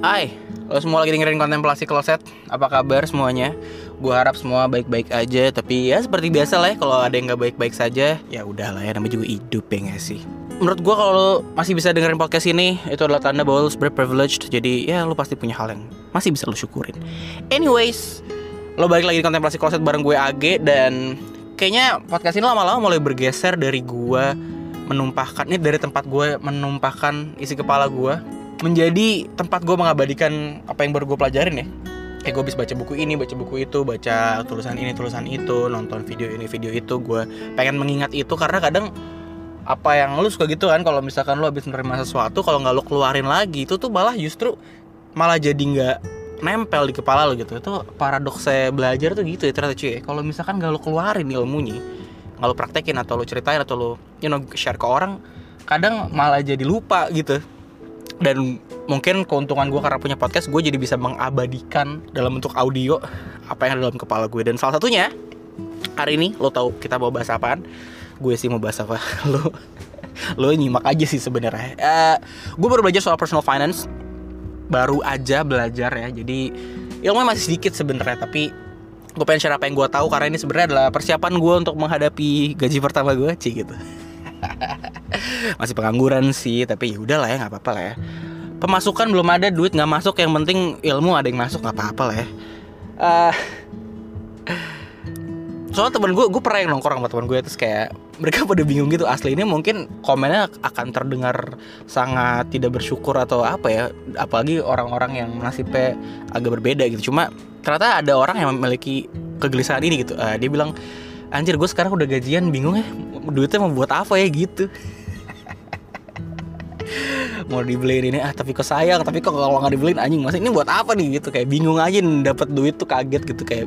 Hai, lo semua lagi dengerin kontemplasi kloset Apa kabar semuanya? Gue harap semua baik-baik aja Tapi ya seperti biasa lah ya Kalau ada yang gak baik-baik saja Ya udah lah ya, namanya juga hidup ya gak sih? Menurut gue kalau masih bisa dengerin podcast ini Itu adalah tanda bahwa lo sebenernya privileged Jadi ya lo pasti punya hal yang masih bisa lo syukurin Anyways Lo balik lagi di kontemplasi kloset bareng gue Age Dan kayaknya podcast ini lama-lama mulai bergeser dari gue menumpahkan ini dari tempat gue menumpahkan isi kepala gue menjadi tempat gue mengabadikan apa yang baru gue pelajarin ya. Kayak gue bisa baca buku ini baca buku itu baca tulisan ini tulisan itu nonton video ini video itu. Gue pengen mengingat itu karena kadang apa yang lu suka gitu kan kalau misalkan lu habis menerima sesuatu kalau nggak lu keluarin lagi itu tuh malah justru malah jadi nggak nempel di kepala lo gitu. Itu paradoks saya belajar tuh gitu ya ternyata cuy. Kalau misalkan nggak lu keluarin ilmunya nggak lu praktekin atau lu ceritain atau lu you know share ke orang kadang malah jadi lupa gitu dan mungkin keuntungan gue karena punya podcast gue jadi bisa mengabadikan dalam bentuk audio apa yang ada dalam kepala gue dan salah satunya hari ini lo tahu kita mau bahas apaan? Gue sih mau bahas apa? Lo lo nyimak aja sih sebenarnya. Uh, gue baru belajar soal personal finance. Baru aja belajar ya jadi ilmu masih sedikit sebenarnya tapi gue pengen share apa yang gue tahu karena ini sebenarnya adalah persiapan gue untuk menghadapi gaji pertama gue sih gitu masih pengangguran sih tapi ya udahlah ya nggak apa-apa lah ya. Pemasukan belum ada duit nggak masuk yang penting ilmu ada yang masuk nggak apa-apa lah ya. Uh, soalnya temen gue gue pernah yang nongkrong sama temen gue terus kayak mereka pada bingung gitu. Asli ini mungkin komennya akan terdengar sangat tidak bersyukur atau apa ya apalagi orang-orang yang nasibnya agak berbeda gitu. Cuma ternyata ada orang yang memiliki kegelisahan ini gitu. Uh, dia bilang anjir gue sekarang udah gajian bingung ya duitnya mau buat apa ya gitu mau dibeliin ini ah tapi kok sayang tapi kok kalau nggak dibeliin anjing masih ini buat apa nih gitu. Kayak bingung aja dapat duit tuh kaget gitu kayak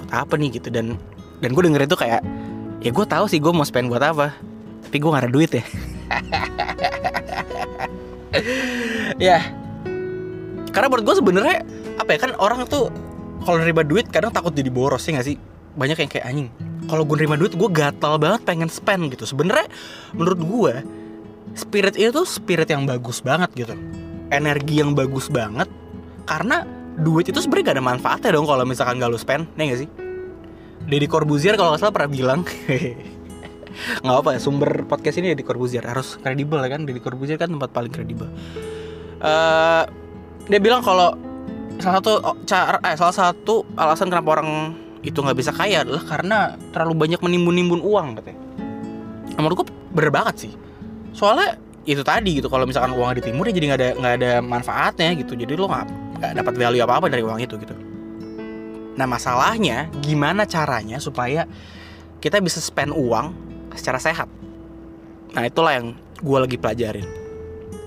buat apa nih? gitu. Dan dan gue denger itu kayak ya gue tahu sih gue mau spend buat apa tapi gue gak ada duit ya. Ya. Karena menurut gue sebenarnya apa ya kan orang tuh kalau nerima duit kadang takut jadi boros sih gak sih? Banyak yang kayak anjing kalau gue nerima duit gue gatal banget pengen spend gitu. Sebenarnya menurut gue spirit itu tuh spirit yang bagus banget gitu. Energi yang bagus banget. Karena duit itu sebenarnya gak ada manfaatnya dong kalau misalkan gak lu spend nih gak sih? Deddy Corbuzier kalau nggak salah pernah bilang. Nggak apa ya sumber podcast ini Deddy Corbuzier. Harus kredibel ya kan? Deddy Corbuzier kan tempat paling kredibel. Uh, dia bilang kalau salah satu cara eh, salah satu alasan kenapa orang itu nggak bisa kaya adalah karena terlalu banyak menimbun-nimbun uang katanya. Menurut gue bener banget sih soalnya itu tadi gitu kalau misalkan uang ditimur ya jadi nggak ada nggak ada manfaatnya gitu jadi lo nggak nggak dapat value apa apa dari uang itu gitu Nah masalahnya gimana caranya supaya kita bisa spend uang secara sehat. Nah itulah yang gue lagi pelajarin.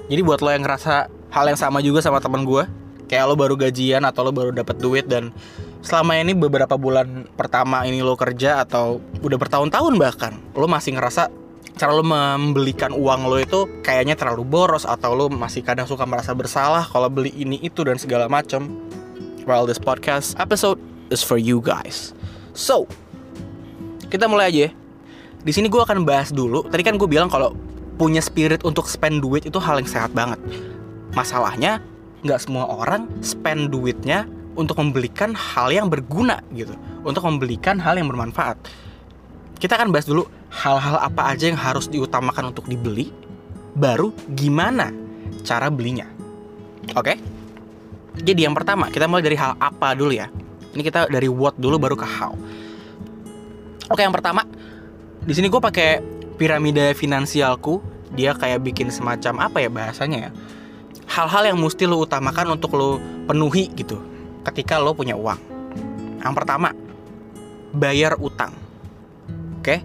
Jadi buat lo yang ngerasa hal yang sama juga sama temen gue, kayak lo baru gajian atau lo baru dapat duit dan selama ini beberapa bulan pertama ini lo kerja atau udah bertahun-tahun bahkan lo masih ngerasa cara lo membelikan uang lo itu kayaknya terlalu boros atau lo masih kadang suka merasa bersalah kalau beli ini itu dan segala macam. Well, this podcast episode is for you guys. So, kita mulai aja. ya. Di sini gue akan bahas dulu. Tadi kan gue bilang kalau punya spirit untuk spend duit itu hal yang sehat banget. Masalahnya nggak semua orang spend duitnya untuk membelikan hal yang berguna gitu, untuk membelikan hal yang bermanfaat. Kita akan bahas dulu hal-hal apa aja yang harus diutamakan untuk dibeli, baru gimana cara belinya. Oke? Jadi yang pertama kita mulai dari hal apa dulu ya. Ini kita dari what dulu baru ke how. Oke, yang pertama di sini gue pakai piramida finansialku. Dia kayak bikin semacam apa ya bahasanya ya? Hal-hal yang mesti lo utamakan untuk lo penuhi gitu ketika lo punya uang. Yang pertama, bayar utang. Oke,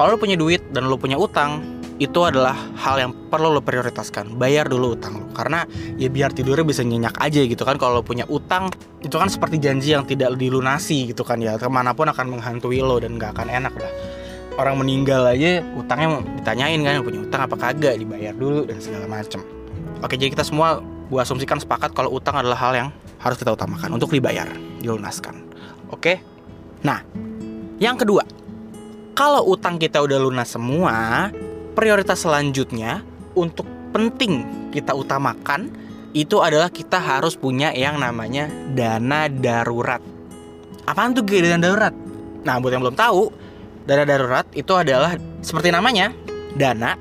kalau lo punya duit dan lo punya utang, itu adalah hal yang perlu lo prioritaskan. Bayar dulu utang lo karena ya biar tidurnya bisa nyenyak aja gitu kan. Kalau lo punya utang itu kan seperti janji yang tidak dilunasi gitu kan ya. Ke mana pun akan menghantui lo dan gak akan enak lah. Orang meninggal aja utangnya ditanyain kan punya utang apa kagak dibayar dulu dan segala macem. Oke jadi kita semua gue asumsikan sepakat kalau utang adalah hal yang harus kita utamakan untuk dibayar dilunaskan. Oke? Nah yang kedua kalau utang kita udah lunas semua prioritas selanjutnya untuk penting kita utamakan itu adalah kita harus punya yang namanya dana darurat. Apaan tuh dana darurat? Nah, buat yang belum tahu, dana darurat itu adalah seperti namanya, dana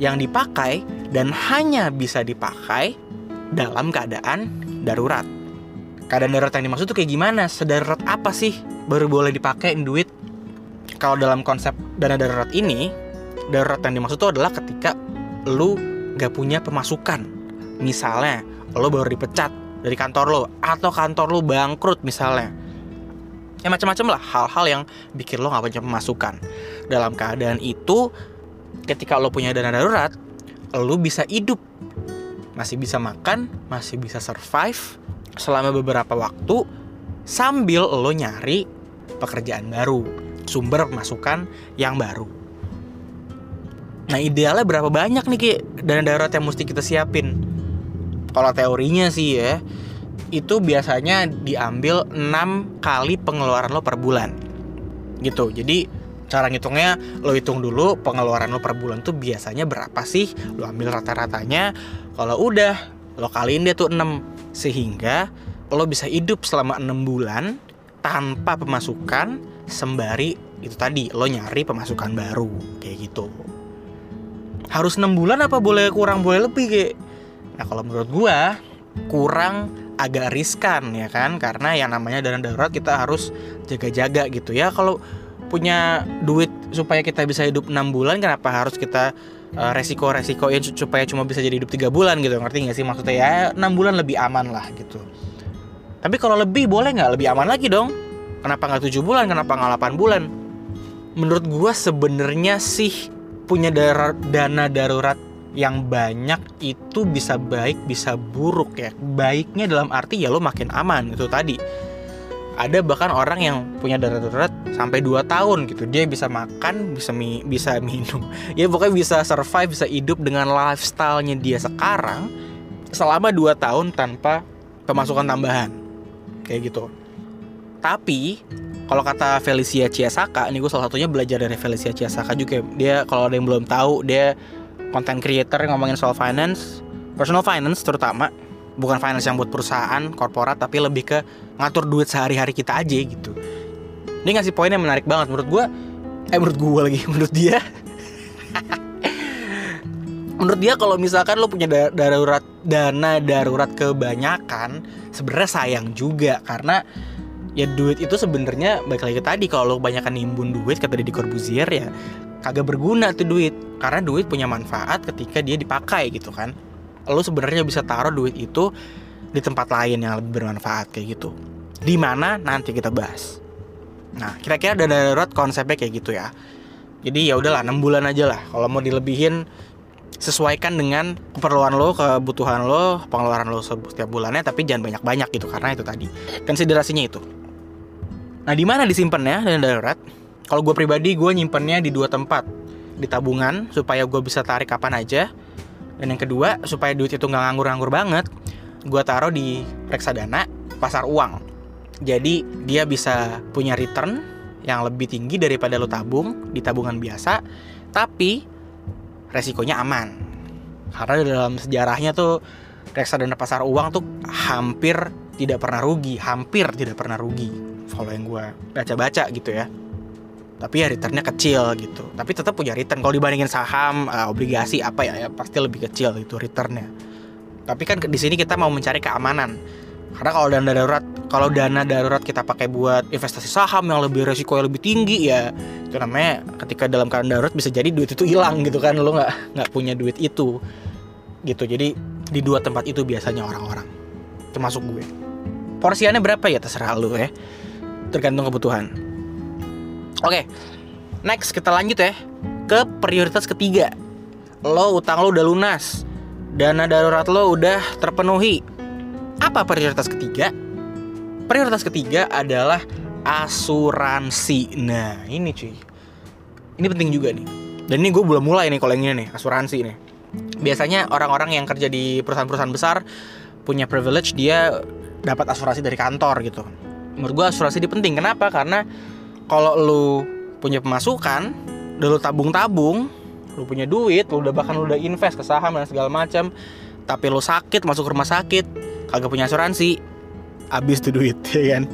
yang dipakai dan hanya bisa dipakai dalam keadaan darurat. Keadaan darurat yang dimaksud tuh kayak gimana? Sedarurat apa sih baru boleh dipakai duit? Kalau dalam konsep dana darurat ini, darurat yang dimaksud tuh adalah ketika lu gak punya pemasukan Misalnya, lo baru dipecat dari kantor lo atau kantor lo bangkrut misalnya. Ya macam-macam lah hal-hal yang bikin lo gak punya pemasukan. Dalam keadaan itu, ketika lo punya dana darurat, lo bisa hidup, masih bisa makan, masih bisa survive selama beberapa waktu sambil lo nyari pekerjaan baru, sumber pemasukan yang baru. Nah idealnya berapa banyak nih Ki dana darurat yang mesti kita siapin? kalau teorinya sih ya itu biasanya diambil 6 kali pengeluaran lo per bulan. Gitu. Jadi cara ngitungnya lo hitung dulu pengeluaran lo per bulan tuh biasanya berapa sih? Lo ambil rata-ratanya. Kalau udah lo kaliin dia tuh 6 sehingga lo bisa hidup selama 6 bulan tanpa pemasukan sembari itu tadi lo nyari pemasukan baru kayak gitu. Harus 6 bulan apa boleh kurang boleh lebih kayak. Nah kalau menurut gua kurang agak riskan ya kan? Karena yang namanya dana darurat kita harus jaga-jaga gitu ya. Kalau punya duit supaya kita bisa hidup enam bulan kenapa harus kita uh, resiko-resiko ya supaya cuma bisa jadi hidup tiga bulan gitu? Ngerti nggak sih? Maksudnya ya enam bulan lebih aman lah gitu. Tapi kalau lebih boleh nggak? Lebih aman lagi dong kenapa nggak tujuh bulan? Kenapa nggak delapan bulan? Menurut gua sebenarnya sih punya dana darurat yang banyak itu bisa baik bisa buruk ya. Baiknya dalam arti ya lo makin aman itu tadi. Ada bahkan orang yang punya darah darurat sampai 2 tahun gitu. Dia bisa makan bisa mi bisa minum. Ya pokoknya bisa survive bisa hidup dengan lifestylenya dia sekarang selama 2 tahun tanpa pemasukan tambahan. Kayak gitu tapi kalau kata Felicia Ciasaka, ini gue salah satunya belajar dari Felicia Ciasaka juga. Dia kalau ada yang belum tahu, dia content creator ngomongin soal finance, personal finance terutama, bukan finance yang buat perusahaan, korporat, tapi lebih ke ngatur duit sehari-hari kita aja gitu. Ini ngasih poin yang menarik banget menurut gue. Eh menurut gue lagi, menurut dia. menurut dia kalau misalkan lo punya darurat dana darurat kebanyakan, sebenarnya sayang juga karena ya duit itu sebenarnya balik lagi tadi kalau lo kebanyakan nimbun duit kata di Corbuzier ya kagak berguna tuh duit. Karena duit punya manfaat ketika dia dipakai gitu kan. Lo sebenarnya bisa taruh duit itu di tempat lain yang lebih bermanfaat kayak gitu. Di mana nanti kita bahas. Nah kira-kira dana darurat konsepnya kayak gitu ya. Jadi ya udahlah 6 bulan aja lah. Kalau mau dilebihin sesuaikan dengan keperluan lo, kebutuhan lo, pengeluaran lo setiap bulannya, tapi jangan banyak-banyak gitu karena itu tadi. Konsiderasinya itu. Nah, di mana disimpannya? Dana darurat? Kalau gue pribadi gue nyimpennya di dua tempat. Di tabungan supaya gue bisa tarik kapan aja. Dan yang kedua supaya duit itu nggak nganggur-nganggur banget gue taruh di reksadana pasar uang. Jadi dia bisa punya return yang lebih tinggi daripada lo tabung di tabungan biasa tapi resikonya aman. Karena dalam sejarahnya tuh reksadana pasar uang tuh hampir tidak pernah rugi hampir tidak pernah rugi yang gue baca-baca gitu ya. Tapi ya returnnya kecil gitu. Tapi tetap punya return. Kalau dibandingin saham uh, obligasi apa ya, ya pasti lebih kecil itu returnnya. Tapi kan di sini kita mau mencari keamanan. Karena kalau dana darurat kalau dana darurat kita pakai buat investasi saham yang lebih resiko yang lebih tinggi ya itu namanya ketika dalam keadaan darurat bisa jadi duit itu hilang gitu kan. Lo nggak nggak punya duit itu. Gitu. Jadi di dua tempat itu biasanya orang-orang. Termasuk gue. Porsiannya berapa ya? Terserah lo ya tergantung kebutuhan Oke, next kita lanjut ya ke prioritas ketiga. Lo utang lo udah lunas, dana darurat lo udah terpenuhi. Apa prioritas ketiga? Prioritas ketiga adalah asuransi. Nah, ini cuy. Ini penting juga nih. Dan ini gue belum mulai nih kalau yang ini nih, asuransi nih. Biasanya orang-orang yang kerja di perusahaan-perusahaan besar punya privilege dia dapat asuransi dari kantor gitu. Menurut gue asuransi ini penting. Kenapa? Karena kalau lu punya pemasukan udah lu tabung-tabung lu punya duit lu udah bahkan lu udah invest ke saham dan segala macam tapi lo sakit masuk rumah sakit kagak punya asuransi habis tuh duit ya kan?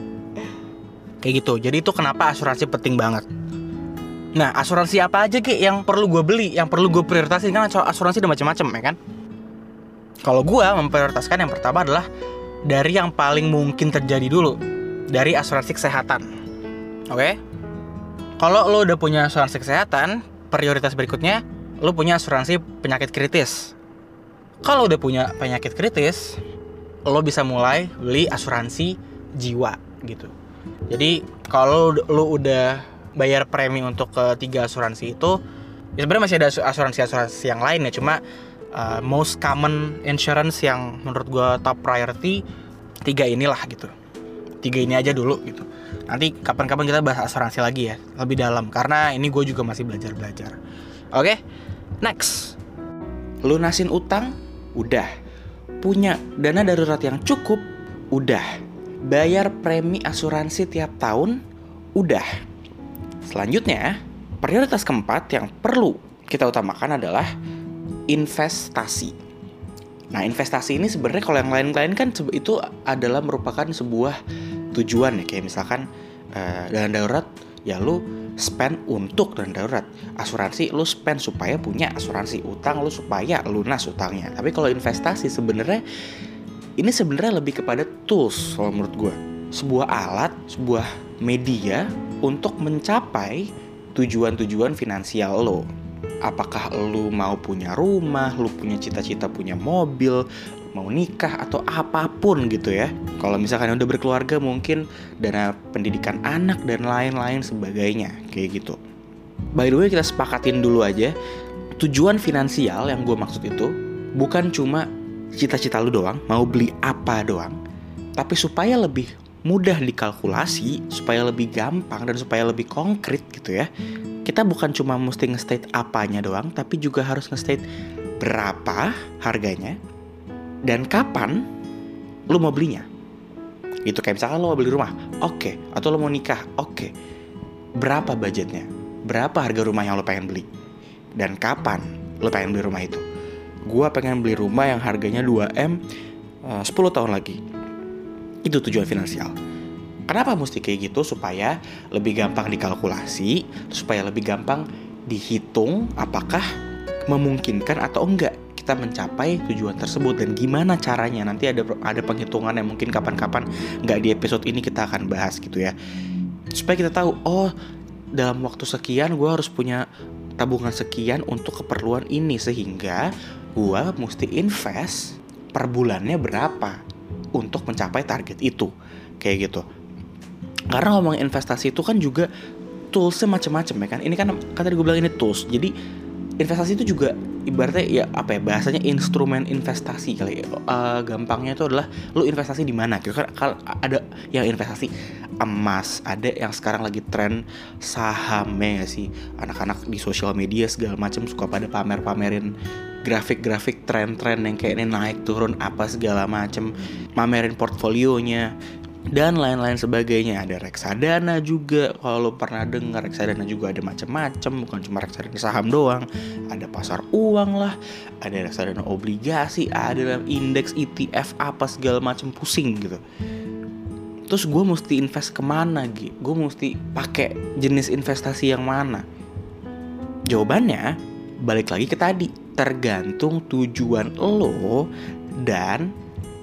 Kayak gitu. Jadi itu kenapa asuransi penting banget. Nah asuransi apa aja Ki yang perlu gue beli yang perlu gue prioritasin? Kan asuransi ada macam-macam ya kan? Kalau gue memprioritaskan yang pertama adalah dari yang paling mungkin terjadi dulu dari asuransi kesehatan oke okay? kalau lo udah punya asuransi kesehatan prioritas berikutnya lo punya asuransi penyakit kritis kalau udah punya penyakit kritis lo bisa mulai beli asuransi jiwa gitu jadi kalau lo udah bayar premi untuk ketiga asuransi itu, ya sebenarnya masih ada asuransi-asuransi yang lain ya, cuma uh, most common insurance yang menurut gue top priority tiga inilah gitu. Tiga ini aja dulu gitu. Nanti kapan-kapan kita bahas asuransi lagi ya, lebih dalam karena ini gue juga masih belajar-belajar. Oke, okay? next. Lunasin utang, udah. Punya dana darurat yang cukup, udah bayar premi asuransi tiap tahun, udah. Selanjutnya, prioritas keempat yang perlu kita utamakan adalah investasi. Nah, investasi ini sebenarnya kalau yang lain-lain kan itu adalah merupakan sebuah tujuan ya, kayak misalkan uh, dana darurat ya lu spend untuk dana darurat. Asuransi lu spend supaya punya asuransi utang lu supaya lunas utangnya. Tapi kalau investasi sebenarnya ini sebenarnya lebih kepada tools kalau menurut gue sebuah alat sebuah media untuk mencapai tujuan-tujuan finansial lo apakah lo mau punya rumah lo punya cita-cita punya mobil mau nikah atau apa pun gitu ya. Kalau misalkan udah berkeluarga mungkin dana pendidikan anak dan lain-lain sebagainya kayak gitu. By the way kita sepakatin dulu aja. Tujuan finansial yang gue maksud itu bukan cuma cita-cita lu doang, mau beli apa doang, tapi supaya lebih mudah dikalkulasi, supaya lebih gampang dan supaya lebih konkret gitu ya. Kita bukan cuma mesti nge-state apanya doang, tapi juga harus nge-state berapa harganya dan kapan lu mau belinya. Itu kayak misalkan lu mau beli rumah, oke, okay. atau lu mau nikah, oke. Okay. Berapa budgetnya? Berapa harga rumah yang lo pengen beli? Dan kapan lo pengen beli rumah itu? gue pengen beli rumah yang harganya 2M uh, 10 tahun lagi. Itu tujuan finansial. Kenapa mesti kayak gitu? Supaya lebih gampang dikalkulasi, supaya lebih gampang dihitung apakah memungkinkan atau enggak kita mencapai tujuan tersebut dan gimana caranya. Nanti ada ada penghitungan yang mungkin kapan-kapan nggak di episode ini kita akan bahas gitu ya. Supaya kita tahu oh dalam waktu sekian gue harus punya tabungan sekian untuk keperluan ini sehingga gue mesti invest per bulannya berapa untuk mencapai target itu. Kayak gitu. Karena ngomong investasi itu kan juga toolsnya macam-macam ya kan? Ini kan tadi gue bilang ini tools. Jadi investasi itu juga ibaratnya ya apa ya bahasanya instrumen investasi kali ya. Uh, gampangnya itu adalah lu investasi di mana gitu kan. Ada yang investasi emas ada yang sekarang lagi tren saham ya sih? Anak-anak di sosial media segala macam suka pada pamer-pamerin grafik-grafik tren-tren yang kayak ini naik turun apa segala macem mamerin portfolionya dan lain-lain sebagainya. Ada reksadana juga. Kalau lo pernah dengar reksadana juga ada macam-macam bukan cuma reksadana saham doang. Ada pasar uang lah. Ada reksadana obligasi. Ada indeks ETF apa segala macam pusing gitu. Terus gue mesti invest ke mana gitu gue mesti pakai jenis investasi yang mana? Jawabannya balik lagi ke tadi. Tergantung tujuan lo dan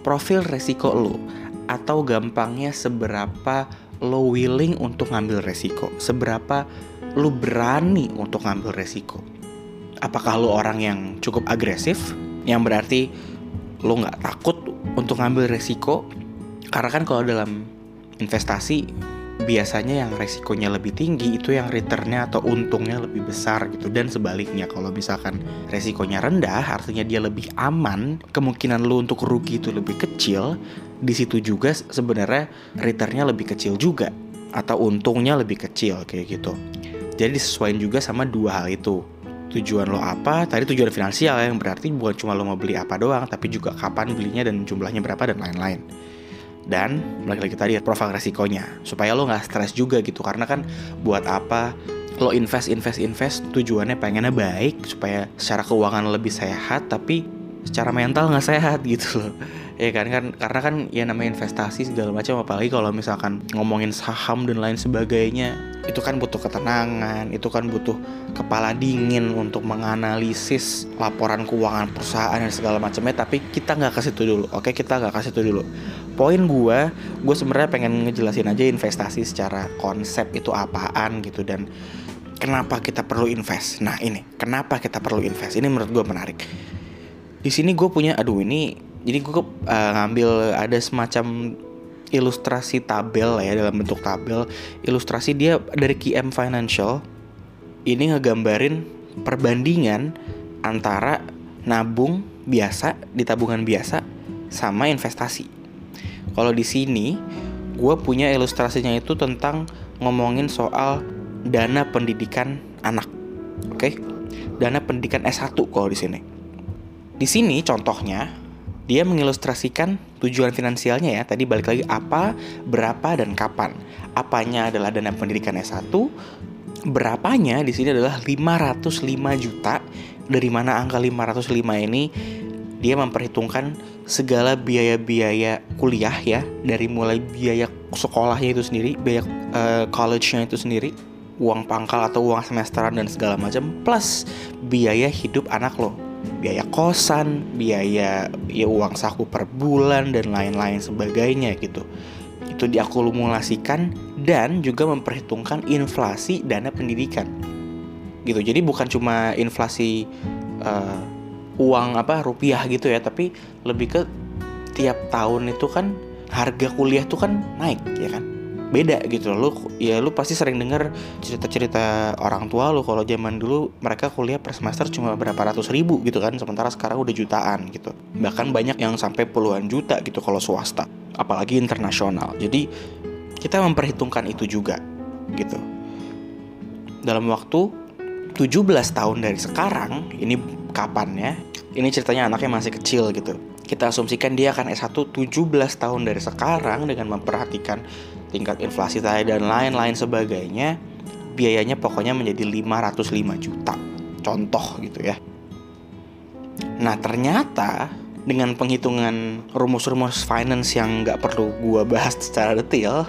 profil resiko lo atau gampangnya seberapa lo willing untuk ngambil resiko? Seberapa lo berani untuk ngambil resiko? Apakah lo orang yang cukup agresif yang berarti lo nggak takut untuk ngambil resiko? Karena kan kalau dalam investasi biasanya yang resikonya lebih tinggi itu yang returnnya atau untungnya lebih besar gitu. Dan sebaliknya kalau misalkan resikonya rendah artinya dia lebih aman kemungkinan lu untuk rugi itu lebih kecil di situ juga sebenarnya returnnya lebih kecil juga atau untungnya lebih kecil kayak gitu. Jadi disesuaikan juga sama dua hal itu. Tujuan lo apa? Tadi tujuan finansial yang berarti bukan cuma lo mau beli apa doang tapi juga kapan belinya dan jumlahnya berapa dan lain-lain. Dan lagi-lagi tadi profil resikonya. Supaya lo nggak stres juga gitu karena kan buat apa lo invest invest invest tujuannya pengennya baik supaya secara keuangan lebih sehat tapi secara mental nggak sehat gitu loh ya kan kan karena kan ya namanya investasi segala macam apalagi kalau misalkan ngomongin saham dan lain sebagainya itu kan butuh ketenangan itu kan butuh kepala dingin untuk menganalisis laporan keuangan perusahaan dan segala macamnya tapi kita nggak kasih itu dulu oke? Kita nggak kasih itu dulu. Poin gue gue sebenarnya pengen ngejelasin aja investasi secara konsep itu apaan gitu dan kenapa kita perlu invest. Nah ini kenapa kita perlu invest? Ini menurut gue menarik. Di sini gue punya aduh ini jadi gue uh, ngambil ada semacam ilustrasi tabel ya dalam bentuk tabel. Ilustrasi dia dari KM Financial. Ini ngegambarin perbandingan antara nabung biasa di tabungan biasa sama investasi. Kalau di sini gue punya ilustrasinya itu tentang ngomongin soal dana pendidikan anak oke? Okay? dana pendidikan S1 kalau di sini. Di sini contohnya dia mengilustrasikan tujuan finansialnya ya. Tadi balik lagi apa, berapa dan kapan. Apanya adalah dana pendidikan S1, berapanya di sini adalah 505 juta. Dari mana angka 505 ini dia memperhitungkan segala biaya-biaya kuliah ya, dari mulai biaya sekolahnya itu sendiri, biaya uh, college-nya itu sendiri, uang pangkal atau uang semesteran dan segala macam plus biaya hidup anak lo biaya kosan, biaya ya uang saku per bulan dan lain-lain sebagainya gitu. Itu diakumulasikan dan juga memperhitungkan inflasi dana pendidikan. Gitu. Jadi bukan cuma inflasi uh, uang apa rupiah gitu ya, tapi lebih ke tiap tahun itu kan harga kuliah tuh kan naik ya kan beda gitu. Lu ya lu pasti sering denger cerita-cerita orang tua lu kalau zaman dulu mereka kuliah per semester cuma berapa ratus ribu gitu kan, sementara sekarang udah jutaan gitu. Bahkan banyak yang sampai puluhan juta gitu kalau swasta, apalagi internasional. Jadi kita memperhitungkan itu juga gitu. Dalam waktu 17 tahun dari sekarang, ini kapan ya? Ini ceritanya anaknya masih kecil gitu kita asumsikan dia akan S1 17 tahun dari sekarang dengan memperhatikan tingkat inflasi tadi dan lain-lain sebagainya, biayanya pokoknya menjadi 505 juta. Contoh gitu ya. Nah ternyata dengan penghitungan rumus-rumus finance yang nggak perlu gua bahas secara detail,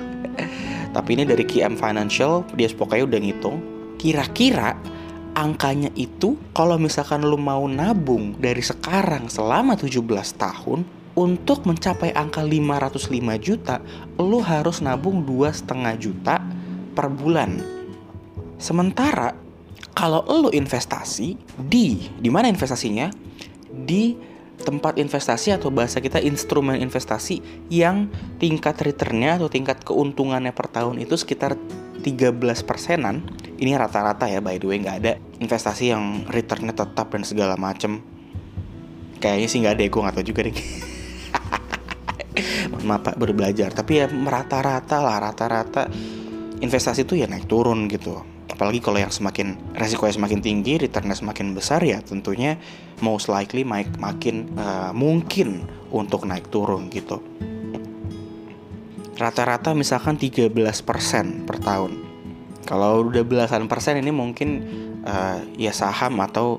tapi ini dari KM Financial, dia pokoknya udah ngitung, kira-kira angkanya itu kalau misalkan lu mau nabung dari sekarang selama 17 tahun untuk mencapai angka 505 juta, lu harus nabung dua setengah juta per bulan. Sementara kalau lu investasi di di mana investasinya? Di tempat investasi atau bahasa kita instrumen investasi yang tingkat returnnya atau tingkat keuntungannya per tahun itu sekitar 13 persenan ini rata-rata ya by the way nggak ada investasi yang returnnya tetap dan segala macem kayaknya sih nggak ada gue nggak tahu juga deh maaf pak baru belajar tapi ya rata-rata lah rata-rata investasi itu ya naik turun gitu apalagi kalau yang semakin resikonya semakin tinggi returnnya semakin besar ya tentunya most likely makin uh, mungkin untuk naik turun gitu rata-rata misalkan 13% per tahun. Kalau udah belasan persen ini mungkin uh, ya saham atau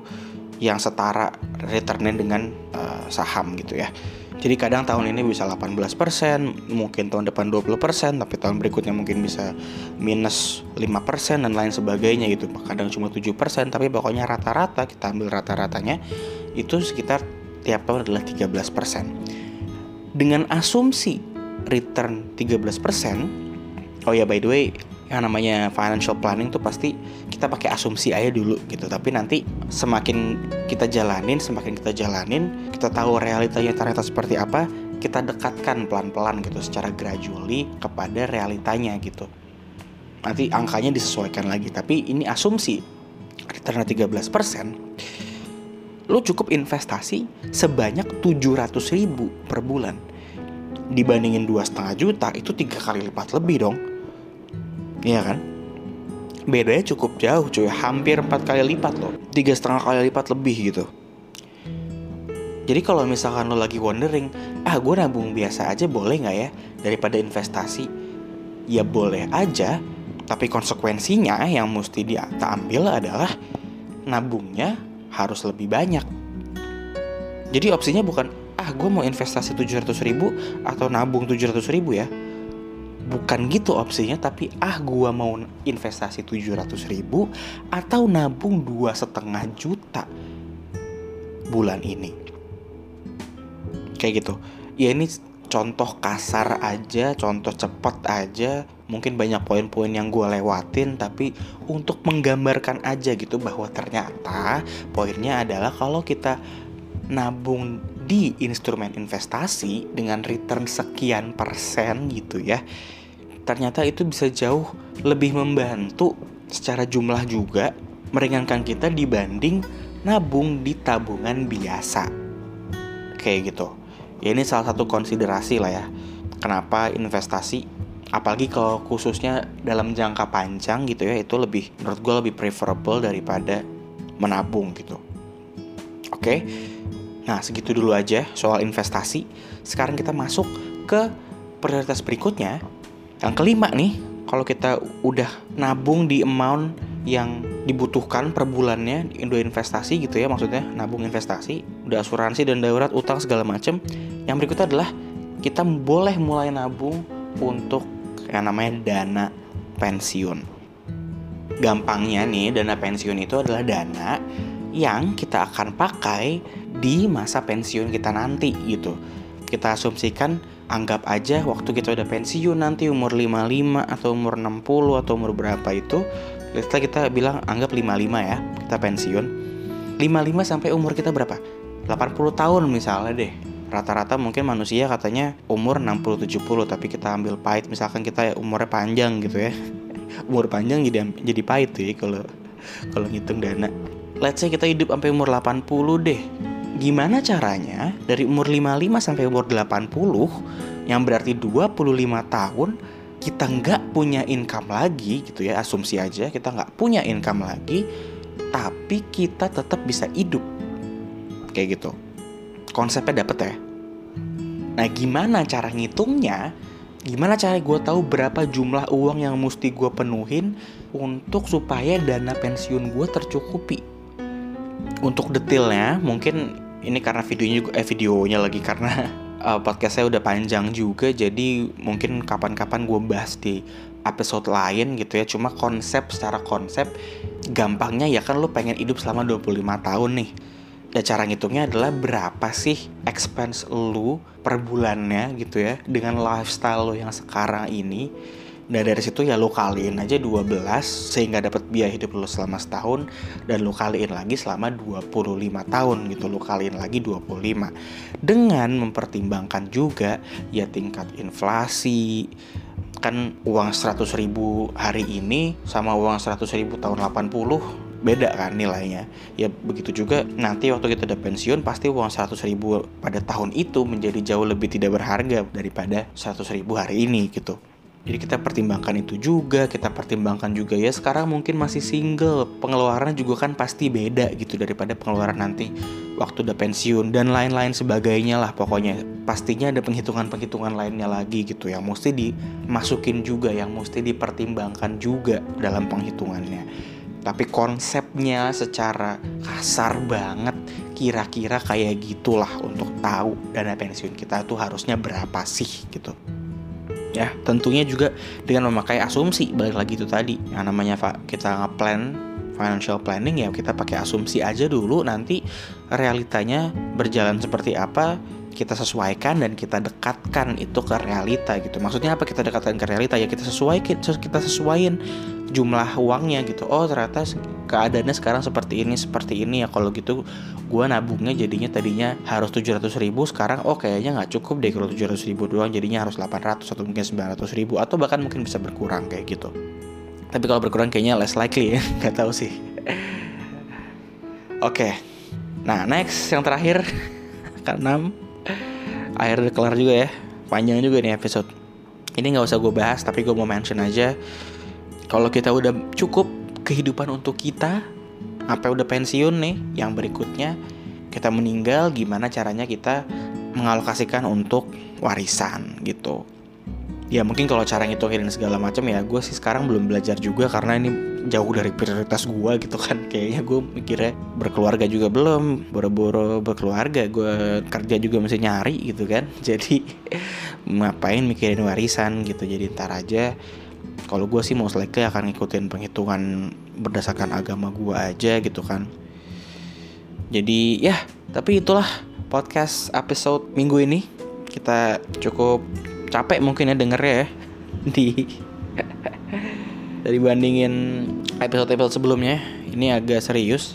yang setara returnnya dengan uh, saham gitu ya. Jadi kadang tahun ini bisa 18%, mungkin tahun depan 20%, tapi tahun berikutnya mungkin bisa minus 5% dan lain sebagainya gitu. Kadang cuma 7%, tapi pokoknya rata-rata kita ambil rata-ratanya itu sekitar tiap tahun adalah 13%. Dengan asumsi return 13%, oh ya by the way, yang namanya financial planning tuh pasti kita pakai asumsi aja dulu gitu. Tapi nanti semakin kita jalanin, semakin kita jalanin, kita tahu realitanya ternyata seperti apa, kita dekatkan pelan-pelan gitu secara gradually kepada realitanya gitu. Nanti angkanya disesuaikan lagi, tapi ini asumsi return 13%. Lu cukup investasi sebanyak 700 ribu per bulan dibandingin dua setengah juta itu tiga kali lipat lebih dong iya kan bedanya cukup jauh cuy. Hampir empat kali lipat loh. Tiga setengah kali lipat lebih gitu. Jadi kalau misalkan lo lagi wondering ah gue nabung biasa aja boleh nggak ya daripada investasi? Ya boleh aja tapi konsekuensinya yang mesti dia ambil adalah nabungnya harus lebih banyak. Jadi opsinya bukan ah gue mau investasi 700 ribu atau nabung 700 ribu ya. Bukan gitu opsinya tapi ah gue mau investasi 700 ribu atau nabung dua setengah juta bulan ini. Kayak gitu. Ya ini contoh kasar aja, contoh cepet aja. Mungkin banyak poin-poin yang gue lewatin, tapi untuk menggambarkan aja gitu bahwa ternyata poinnya adalah kalau kita nabung di instrumen investasi dengan return sekian persen gitu ya, ternyata itu bisa jauh lebih membantu secara jumlah juga meringankan kita dibanding nabung di tabungan biasa. Kayak gitu. Ya ini salah satu konsiderasi lah ya kenapa investasi apalagi kalau khususnya dalam jangka panjang gitu ya itu lebih menurut gue lebih preferable daripada menabung gitu. Oke nah segitu dulu aja soal investasi. Sekarang kita masuk ke prioritas berikutnya. Yang kelima nih kalau kita udah nabung di amount yang dibutuhkan per bulannya Indo investasi gitu ya maksudnya nabung investasi udah asuransi dan darurat utang segala macem. Yang berikutnya adalah kita boleh mulai nabung untuk yang namanya dana pensiun. Gampangnya nih dana pensiun itu adalah dana yang kita akan pakai di masa pensiun kita nanti gitu kita asumsikan anggap aja waktu kita udah pensiun nanti umur 55 atau umur 60 atau umur berapa itu kita kita bilang anggap 55 ya, kita pensiun. 55 sampai umur kita berapa? 80 tahun misalnya deh. Rata-rata mungkin manusia katanya umur 60-70 tapi kita ambil pahit misalkan kita umurnya panjang gitu ya. umur panjang jadi jadi pahit tuh ya kalau kalau ngitung dana. Let's say kita hidup sampai umur 80 deh. Gimana caranya dari umur 55 sampai umur 80 yang berarti 25 tahun kita nggak punya income lagi gitu ya asumsi aja kita nggak punya income lagi tapi kita tetap bisa hidup. Kayak gitu. Konsepnya dapet ya. Nah gimana cara ngitungnya? Gimana cara gue tahu berapa jumlah uang yang mesti gue penuhin untuk supaya dana pensiun gue tercukupi untuk detailnya mungkin ini karena videonya eh videonya lagi karena uh, podcast saya udah panjang juga jadi mungkin kapan-kapan gue bahas di episode lain gitu ya. Cuma konsep secara konsep gampangnya ya kan lo pengen hidup selama 25 tahun nih. Dan cara ngitungnya adalah berapa sih expense lu per bulannya gitu ya dengan lifestyle lo yang sekarang ini Nah dari situ ya lo kaliin aja 12 sehingga dapat biaya hidup lo selama setahun dan lo kaliin lagi selama 25 tahun gitu. Lo kaliin lagi 25 dengan mempertimbangkan juga ya tingkat inflasi. Kan uang 100 ribu hari ini sama uang 100 ribu tahun 80 beda kan nilainya. Ya begitu juga nanti waktu kita udah pensiun pasti uang 100 ribu pada tahun itu menjadi jauh lebih tidak berharga daripada 100 ribu hari ini gitu jadi kita pertimbangkan itu juga, kita pertimbangkan juga ya sekarang mungkin masih single, pengeluaran juga kan pasti beda gitu daripada pengeluaran nanti waktu udah pensiun dan lain-lain sebagainya lah pokoknya. Pastinya ada penghitungan-penghitungan lainnya lagi gitu yang mesti dimasukin juga, yang mesti dipertimbangkan juga dalam penghitungannya. Tapi konsepnya secara kasar banget kira-kira kayak gitulah untuk tahu dana pensiun kita tuh harusnya berapa sih gitu ya tentunya juga dengan memakai asumsi balik lagi itu tadi yang namanya kita ngeplan financial planning ya kita pakai asumsi aja dulu nanti realitanya berjalan seperti apa kita sesuaikan dan kita dekatkan itu ke realita gitu. Maksudnya apa kita dekatkan ke realita? Ya kita sesuaikan kita sesuaiin jumlah uangnya gitu. Oh ternyata keadaannya sekarang seperti ini seperti ini ya. Kalau gitu gue nabungnya jadinya tadinya harus 700 ribu sekarang oh kayaknya nggak cukup deh kalau 700 ribu doang jadinya harus 800 atau mungkin 900 ribu atau bahkan mungkin bisa berkurang kayak gitu. Tapi kalau berkurang kayaknya less likely ya nggak tahu sih. Oke okay. nah next yang terakhir keenam. Akhir udah kelar juga ya panjang juga nih episode. Ini nggak usah gue bahas tapi gue mau mention aja kalau kita udah cukup kehidupan untuk kita sampai udah pensiun nih? Yang berikutnya kita meninggal gimana caranya kita mengalokasikan untuk warisan gitu. Ya mungkin kalau cara ngitungin segala macam ya gue sih sekarang belum belajar juga karena ini jauh dari prioritas gue gitu kan. Kayaknya gue mikirnya berkeluarga juga belum boro-boro berkeluarga gue kerja juga masih nyari gitu kan. Jadi ngapain mikirin warisan gitu. Jadi ntar aja kalau gue sih mau likely akan ngikutin penghitungan berdasarkan agama gue aja gitu kan. Jadi ya tapi itulah podcast episode minggu ini. Kita cukup capek mungkin ya denger ya. Di dari bandingin episode-episode sebelumnya ini agak serius.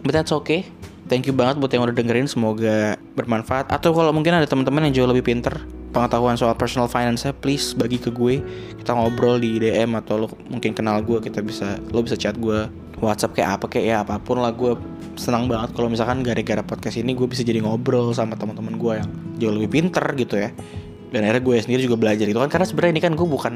But that's okay. Thank you banget buat yang udah dengerin. Semoga bermanfaat. Atau kalau mungkin ada teman-teman yang jauh lebih pinter pengetahuan soal personal finance please bagi ke gue. Kita ngobrol di DM atau lo mungkin kenal gue kita bisa lo bisa chat gue. WhatsApp kayak apa kayak ya apa pun lah gue senang banget kalau misalkan gara-gara podcast ini gue bisa jadi ngobrol sama teman-teman gue yang jauh lebih pinter gitu ya. Dan akhirnya gue sendiri juga belajar itu kan karena sebenarnya ini kan gue bukan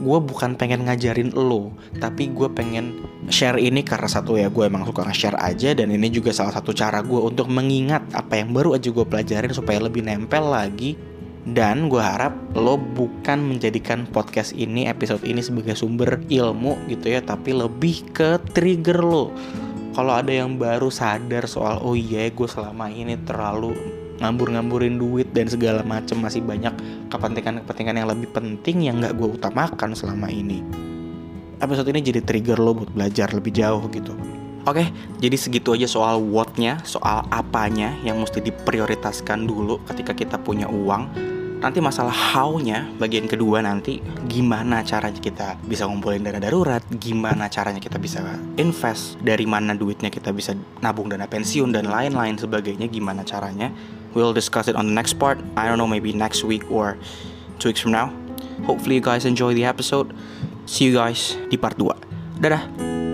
gue bukan pengen ngajarin lo tapi gue pengen share ini karena satu ya. Gue emang suka nge-share aja dan ini juga salah satu cara gue untuk mengingat apa yang baru aja gue pelajarin supaya lebih nempel lagi dan gue harap lo bukan menjadikan podcast ini, episode ini sebagai sumber ilmu gitu ya, tapi lebih ke trigger lo. Kalau ada yang baru sadar soal, oh iya gue selama ini terlalu ngambur-ngamburin duit dan segala macem masih banyak kepentingan-kepentingan yang lebih penting yang gak gue utamakan selama ini. Episode ini jadi trigger lo buat belajar lebih jauh gitu. Oke, jadi segitu aja soal what-nya, soal apanya yang mesti diprioritaskan dulu ketika kita punya uang nanti masalah how-nya bagian kedua nanti gimana caranya kita bisa ngumpulin dana darurat, gimana caranya kita bisa invest, dari mana duitnya kita bisa nabung dana pensiun dan lain-lain sebagainya gimana caranya. We'll discuss it on the next part. I don't know maybe next week or two weeks from now. Hopefully you guys enjoy the episode. See you guys di part 2. Dadah.